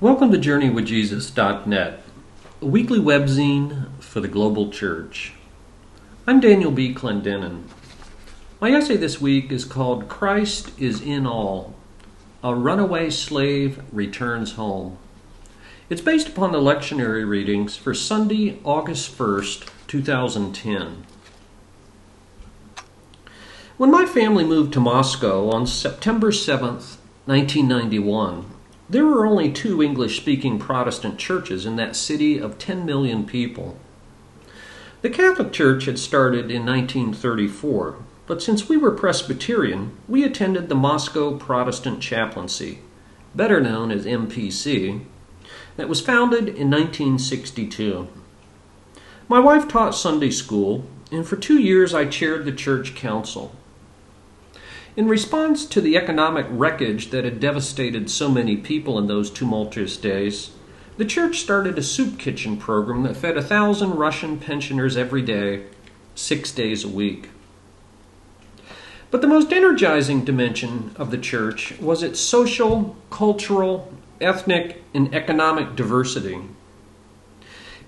Welcome to JourneyWithJesus.net, a weekly webzine for the global church. I'm Daniel B. Clendenin. My essay this week is called Christ is in All A Runaway Slave Returns Home. It's based upon the lectionary readings for Sunday, August 1st, 2010. When my family moved to Moscow on September 7th, 1991, there were only two English speaking Protestant churches in that city of 10 million people. The Catholic Church had started in 1934, but since we were Presbyterian, we attended the Moscow Protestant Chaplaincy, better known as MPC, that was founded in 1962. My wife taught Sunday school, and for two years I chaired the church council. In response to the economic wreckage that had devastated so many people in those tumultuous days, the church started a soup kitchen program that fed a thousand Russian pensioners every day, six days a week. But the most energizing dimension of the church was its social, cultural, ethnic, and economic diversity.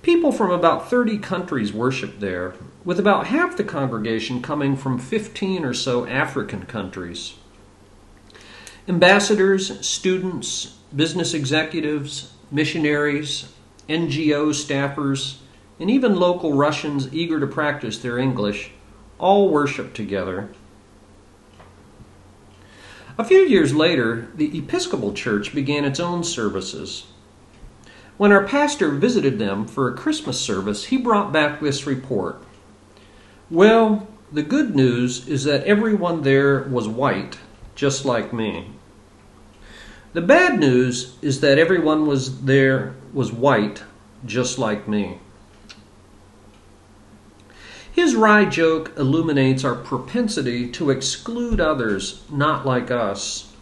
People from about 30 countries worshiped there, with about half the congregation coming from 15 or so African countries. Ambassadors, students, business executives, missionaries, NGO staffers, and even local Russians eager to practice their English all worshiped together. A few years later, the Episcopal Church began its own services. When our pastor visited them for a Christmas service, he brought back this report. Well, the good news is that everyone there was white, just like me. The bad news is that everyone was there was white, just like me. His wry joke illuminates our propensity to exclude others not like us,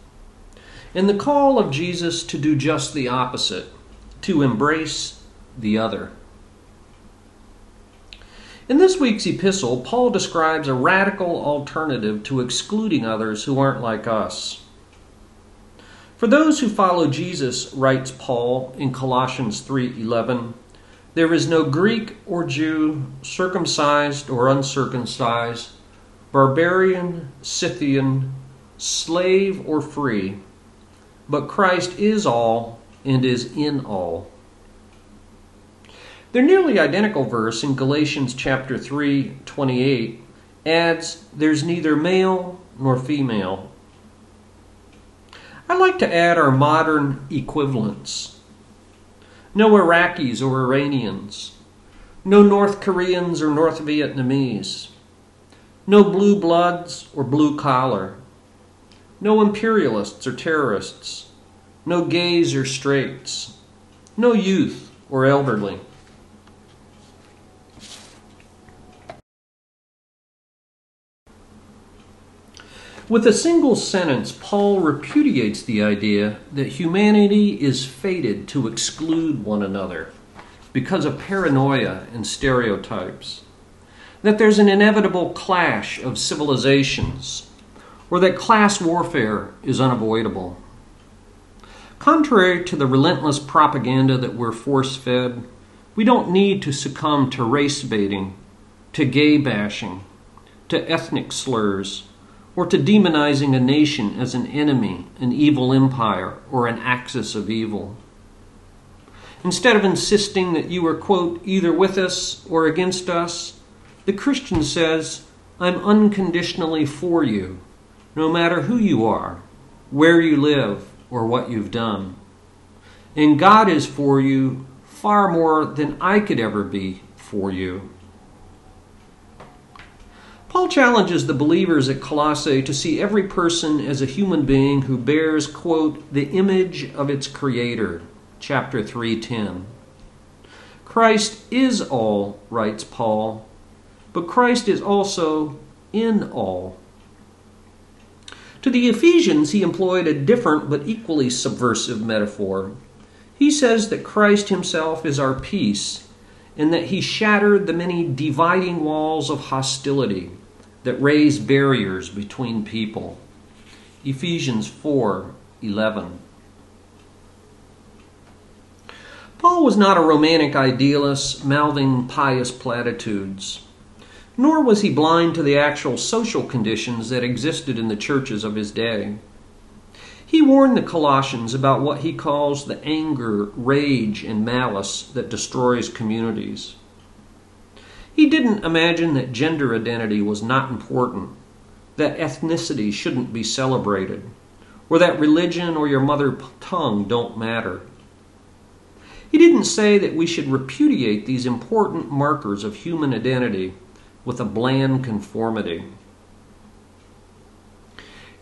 and the call of Jesus to do just the opposite to embrace the other. In this week's epistle, Paul describes a radical alternative to excluding others who aren't like us. For those who follow Jesus, writes Paul in Colossians 3:11, there is no Greek or Jew, circumcised or uncircumcised, barbarian, Scythian, slave or free, but Christ is all and is in all. Their nearly identical verse in Galatians chapter 3, 28 adds, There's neither male nor female. I like to add our modern equivalents. No Iraqis or Iranians. No North Koreans or North Vietnamese. No blue bloods or blue collar. No imperialists or terrorists no gays or straights, no youth or elderly. With a single sentence, Paul repudiates the idea that humanity is fated to exclude one another because of paranoia and stereotypes, that there's an inevitable clash of civilizations, or that class warfare is unavoidable. Contrary to the relentless propaganda that we're force fed, we don't need to succumb to race baiting, to gay bashing, to ethnic slurs, or to demonizing a nation as an enemy, an evil empire, or an axis of evil. Instead of insisting that you are, quote, either with us or against us, the Christian says, I'm unconditionally for you, no matter who you are, where you live, or what you've done. And God is for you far more than I could ever be for you. Paul challenges the believers at Colossae to see every person as a human being who bears, quote, the image of its creator, chapter 3:10. Christ is all, writes Paul, but Christ is also in all. To the Ephesians, he employed a different but equally subversive metaphor. He says that Christ himself is our peace, and that he shattered the many dividing walls of hostility that raise barriers between people. Ephesians 4 11. Paul was not a romantic idealist mouthing pious platitudes, nor was he blind to the actual social conditions that existed in the churches of his day. He warned the Colossians about what he calls the anger, rage, and malice that destroys communities. He didn't imagine that gender identity was not important, that ethnicity shouldn't be celebrated, or that religion or your mother tongue don't matter. He didn't say that we should repudiate these important markers of human identity with a bland conformity.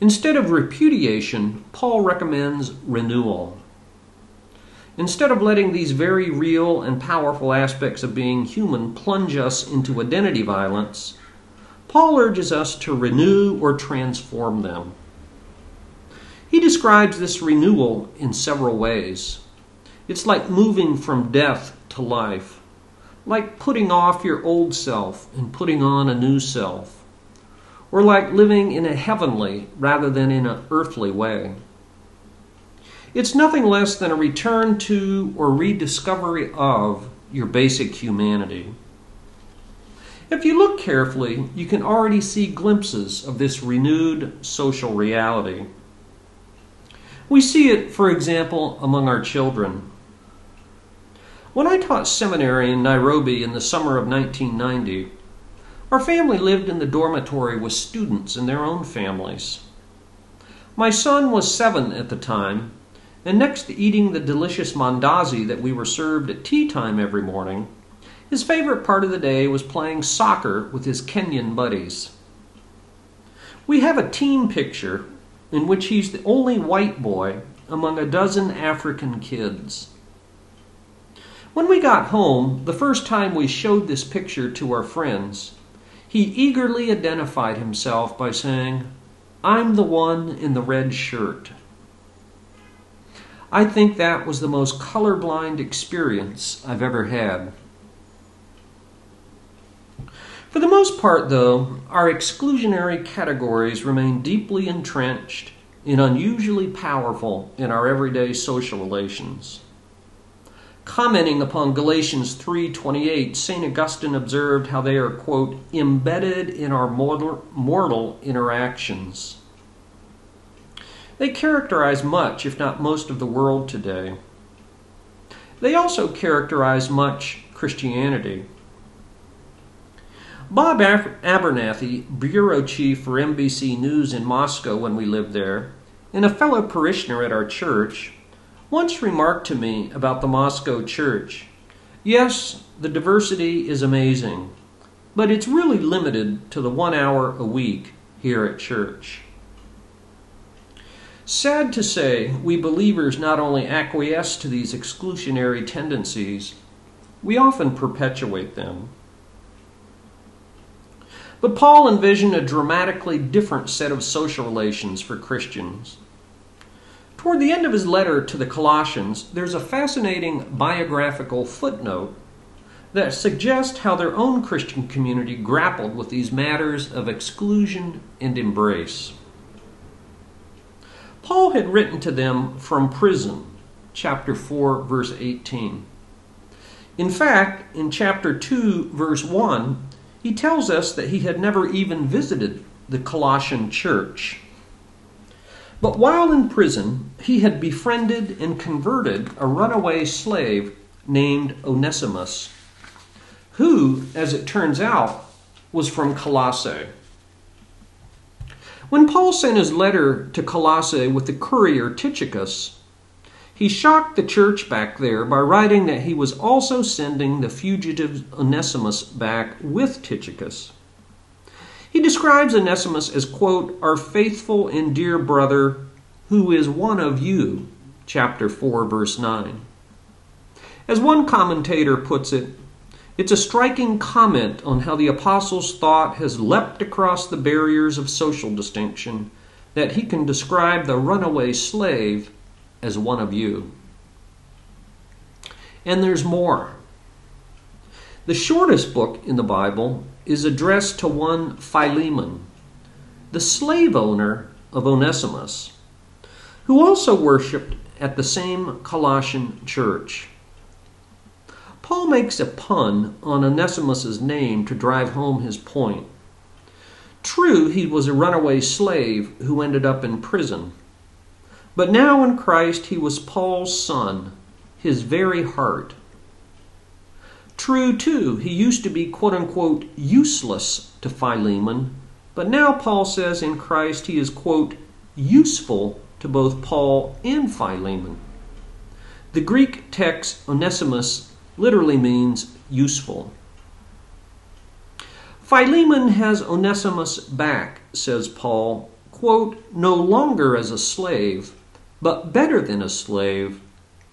Instead of repudiation, Paul recommends renewal. Instead of letting these very real and powerful aspects of being human plunge us into identity violence, Paul urges us to renew or transform them. He describes this renewal in several ways. It's like moving from death to life, like putting off your old self and putting on a new self, or like living in a heavenly rather than in an earthly way. It's nothing less than a return to or rediscovery of your basic humanity. If you look carefully, you can already see glimpses of this renewed social reality. We see it, for example, among our children. When I taught seminary in Nairobi in the summer of 1990, our family lived in the dormitory with students and their own families. My son was seven at the time, and next to eating the delicious mandazi that we were served at tea time every morning, his favorite part of the day was playing soccer with his Kenyan buddies. We have a team picture in which he's the only white boy among a dozen African kids. When we got home, the first time we showed this picture to our friends, he eagerly identified himself by saying, I'm the one in the red shirt. I think that was the most colorblind experience I've ever had. For the most part, though, our exclusionary categories remain deeply entrenched and unusually powerful in our everyday social relations. Commenting upon Galatians 3:28, St. Augustine observed how they are quote embedded in our mortal, mortal interactions. They characterize much, if not most, of the world today. They also characterize much Christianity. Bob Abernethy, bureau chief for NBC News in Moscow when we lived there, and a fellow parishioner at our church, once remarked to me about the Moscow church Yes, the diversity is amazing, but it's really limited to the one hour a week here at church. Sad to say, we believers not only acquiesce to these exclusionary tendencies, we often perpetuate them. But Paul envisioned a dramatically different set of social relations for Christians. Toward the end of his letter to the Colossians, there's a fascinating biographical footnote that suggests how their own Christian community grappled with these matters of exclusion and embrace. Paul had written to them from prison, chapter 4, verse 18. In fact, in chapter 2, verse 1, he tells us that he had never even visited the Colossian church. But while in prison, he had befriended and converted a runaway slave named Onesimus, who, as it turns out, was from Colossae. When Paul sent his letter to Colossae with the courier Tychicus, he shocked the church back there by writing that he was also sending the fugitive Onesimus back with Tychicus. He describes Onesimus as, quote, our faithful and dear brother who is one of you, chapter 4, verse 9. As one commentator puts it, it's a striking comment on how the apostle's thought has leapt across the barriers of social distinction that he can describe the runaway slave as one of you. And there's more. The shortest book in the Bible is addressed to one Philemon, the slave owner of Onesimus, who also worshiped at the same Colossian church. Paul makes a pun on Onesimus's name to drive home his point. True, he was a runaway slave who ended up in prison. But now in Christ he was Paul's son, his very heart. True, too, he used to be quote unquote useless to Philemon, but now Paul says in Christ he is quote useful to both Paul and Philemon. The Greek text Onesimus literally means useful. Philemon has Onesimus back, says Paul, quote, no longer as a slave, but better than a slave,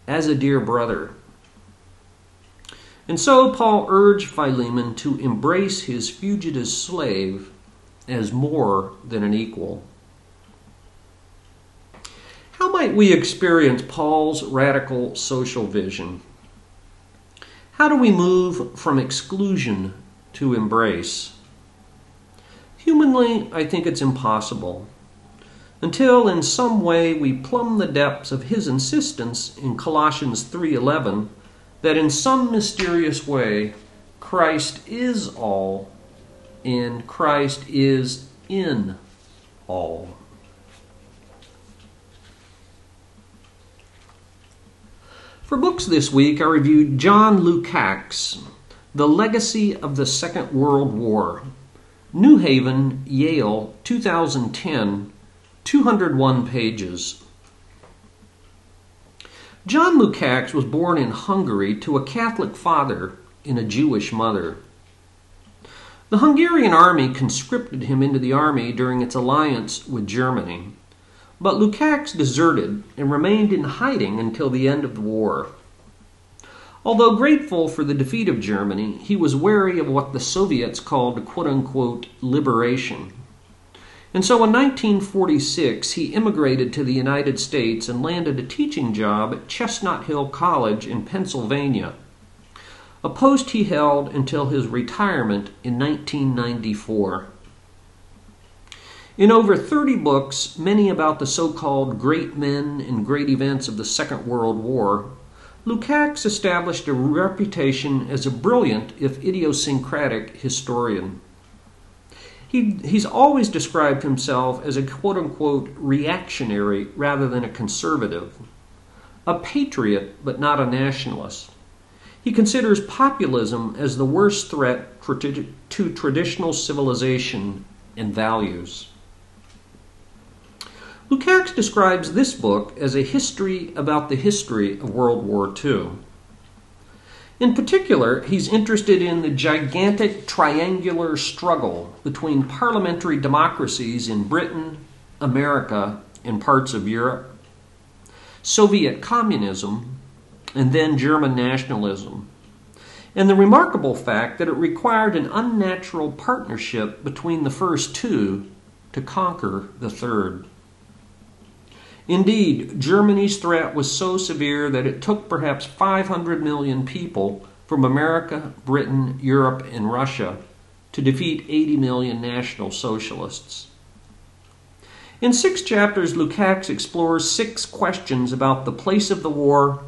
as a dear brother. And so Paul urged Philemon to embrace his fugitive slave as more than an equal. How might we experience Paul's radical social vision? How do we move from exclusion to embrace? Humanly, I think it's impossible. Until in some way we plumb the depths of his insistence in Colossians 3:11 that in some mysterious way Christ is all and Christ is in all. For books this week, I reviewed John Lukács, The Legacy of the Second World War, New Haven, Yale, 2010, 201 pages. John Lukács was born in Hungary to a Catholic father and a Jewish mother. The Hungarian army conscripted him into the army during its alliance with Germany. But Lukács deserted and remained in hiding until the end of the war. Although grateful for the defeat of Germany, he was wary of what the Soviets called quote unquote liberation. And so in 1946, he immigrated to the United States and landed a teaching job at Chestnut Hill College in Pennsylvania, a post he held until his retirement in 1994. In over 30 books, many about the so called great men and great events of the Second World War, Lukács established a reputation as a brilliant, if idiosyncratic, historian. He, he's always described himself as a quote unquote reactionary rather than a conservative, a patriot but not a nationalist. He considers populism as the worst threat to traditional civilization and values. Lukács describes this book as a history about the history of World War II. In particular, he's interested in the gigantic triangular struggle between parliamentary democracies in Britain, America, and parts of Europe, Soviet communism, and then German nationalism, and the remarkable fact that it required an unnatural partnership between the first two to conquer the third. Indeed, Germany's threat was so severe that it took perhaps 500 million people from America, Britain, Europe, and Russia to defeat 80 million National Socialists. In six chapters, Lukács explores six questions about the place of the war,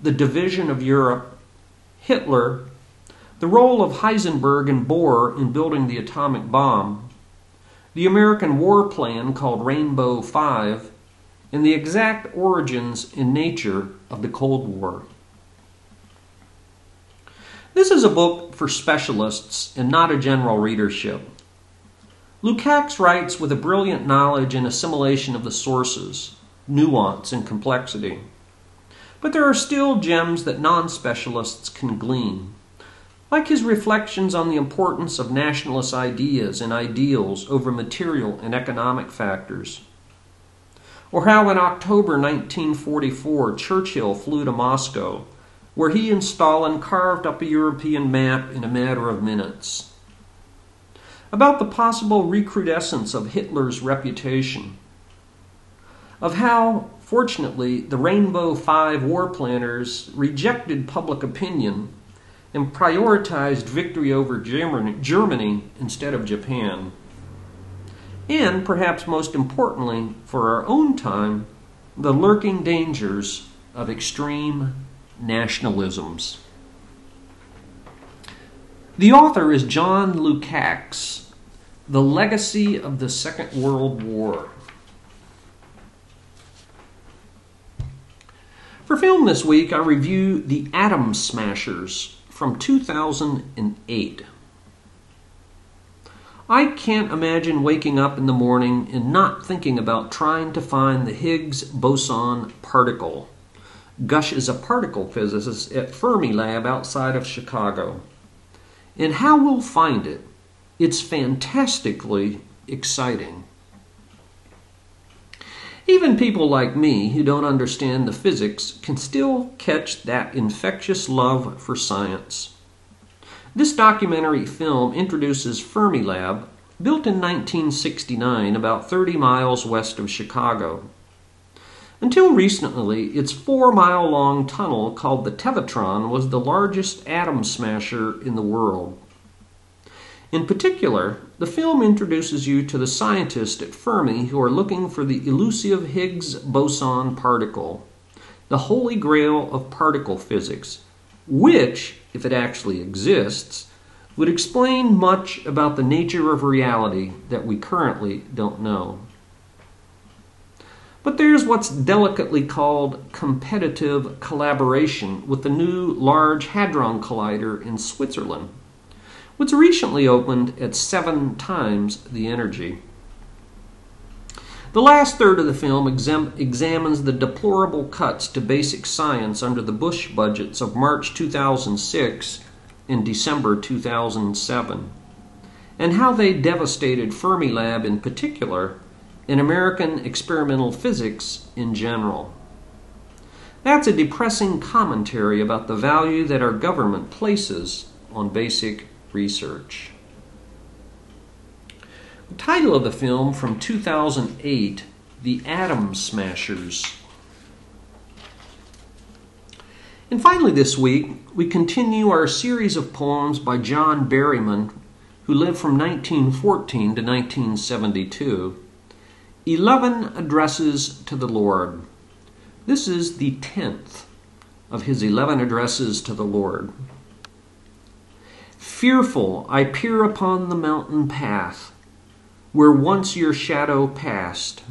the division of Europe, Hitler, the role of Heisenberg and Bohr in building the atomic bomb, the American war plan called Rainbow Five, and the exact origins and nature of the Cold War. This is a book for specialists and not a general readership. Lukács writes with a brilliant knowledge and assimilation of the sources, nuance, and complexity. But there are still gems that non specialists can glean, like his reflections on the importance of nationalist ideas and ideals over material and economic factors or how in October 1944 Churchill flew to Moscow, where he and Stalin carved up a European map in a matter of minutes. About the possible recrudescence of Hitler's reputation. Of how, fortunately, the Rainbow Five war planners rejected public opinion and prioritized victory over Germany instead of Japan and perhaps most importantly for our own time, the lurking dangers of extreme nationalisms. The author is John Lukács, The Legacy of the Second World War. For film this week, I review The Atom Smashers from 2008. I can't imagine waking up in the morning and not thinking about trying to find the Higgs boson particle. Gush is a particle physicist at Fermilab outside of Chicago. And how we'll find it, it's fantastically exciting. Even people like me who don't understand the physics can still catch that infectious love for science. This documentary film introduces Fermilab, built in 1969 about 30 miles west of Chicago. Until recently, its four mile long tunnel called the Tevatron was the largest atom smasher in the world. In particular, the film introduces you to the scientists at Fermi who are looking for the elusive Higgs boson particle, the holy grail of particle physics, which, if it actually exists, would explain much about the nature of reality that we currently don't know. But there's what's delicately called competitive collaboration with the new Large Hadron Collider in Switzerland which recently opened at seven times the energy. The last third of the film exam- examines the deplorable cuts to basic science under the Bush budgets of March 2006 and December 2007, and how they devastated Fermilab in particular and American experimental physics in general. That's a depressing commentary about the value that our government places on basic research. Title of the film from 2008, The Atom Smashers. And finally, this week, we continue our series of poems by John Berryman, who lived from 1914 to 1972. Eleven Addresses to the Lord. This is the tenth of his eleven addresses to the Lord. Fearful, I peer upon the mountain path where once your shadow passed.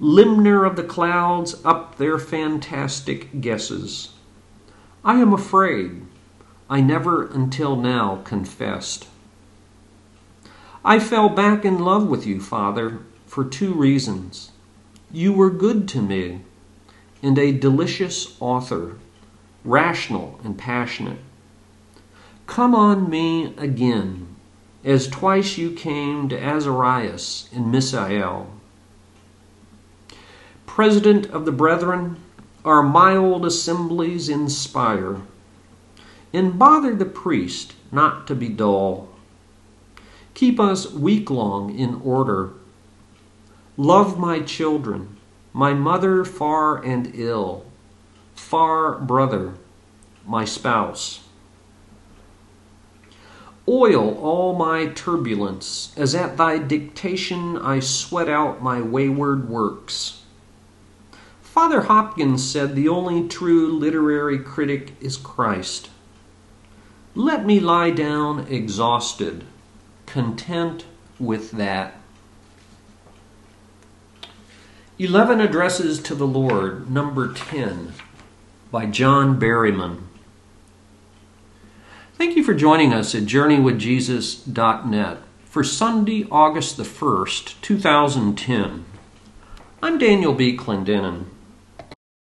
Limner of the clouds up their fantastic guesses. I am afraid. I never until now confessed. I fell back in love with you, Father, for two reasons. You were good to me, and a delicious author, rational and passionate. Come on me again, as twice you came to Azarias in Misael. President of the brethren, our mild assemblies inspire, and bother the priest not to be dull. Keep us week long in order. Love my children, my mother far and ill, far brother, my spouse. Oil all my turbulence, as at thy dictation I sweat out my wayward works. Father Hopkins said the only true literary critic is Christ. Let me lie down exhausted, content with that. Eleven Addresses to the Lord, number 10, by John Berryman. Thank you for joining us at JourneyWithJesus.net for Sunday, August the 1st, 2010. I'm Daniel B. Clendenin.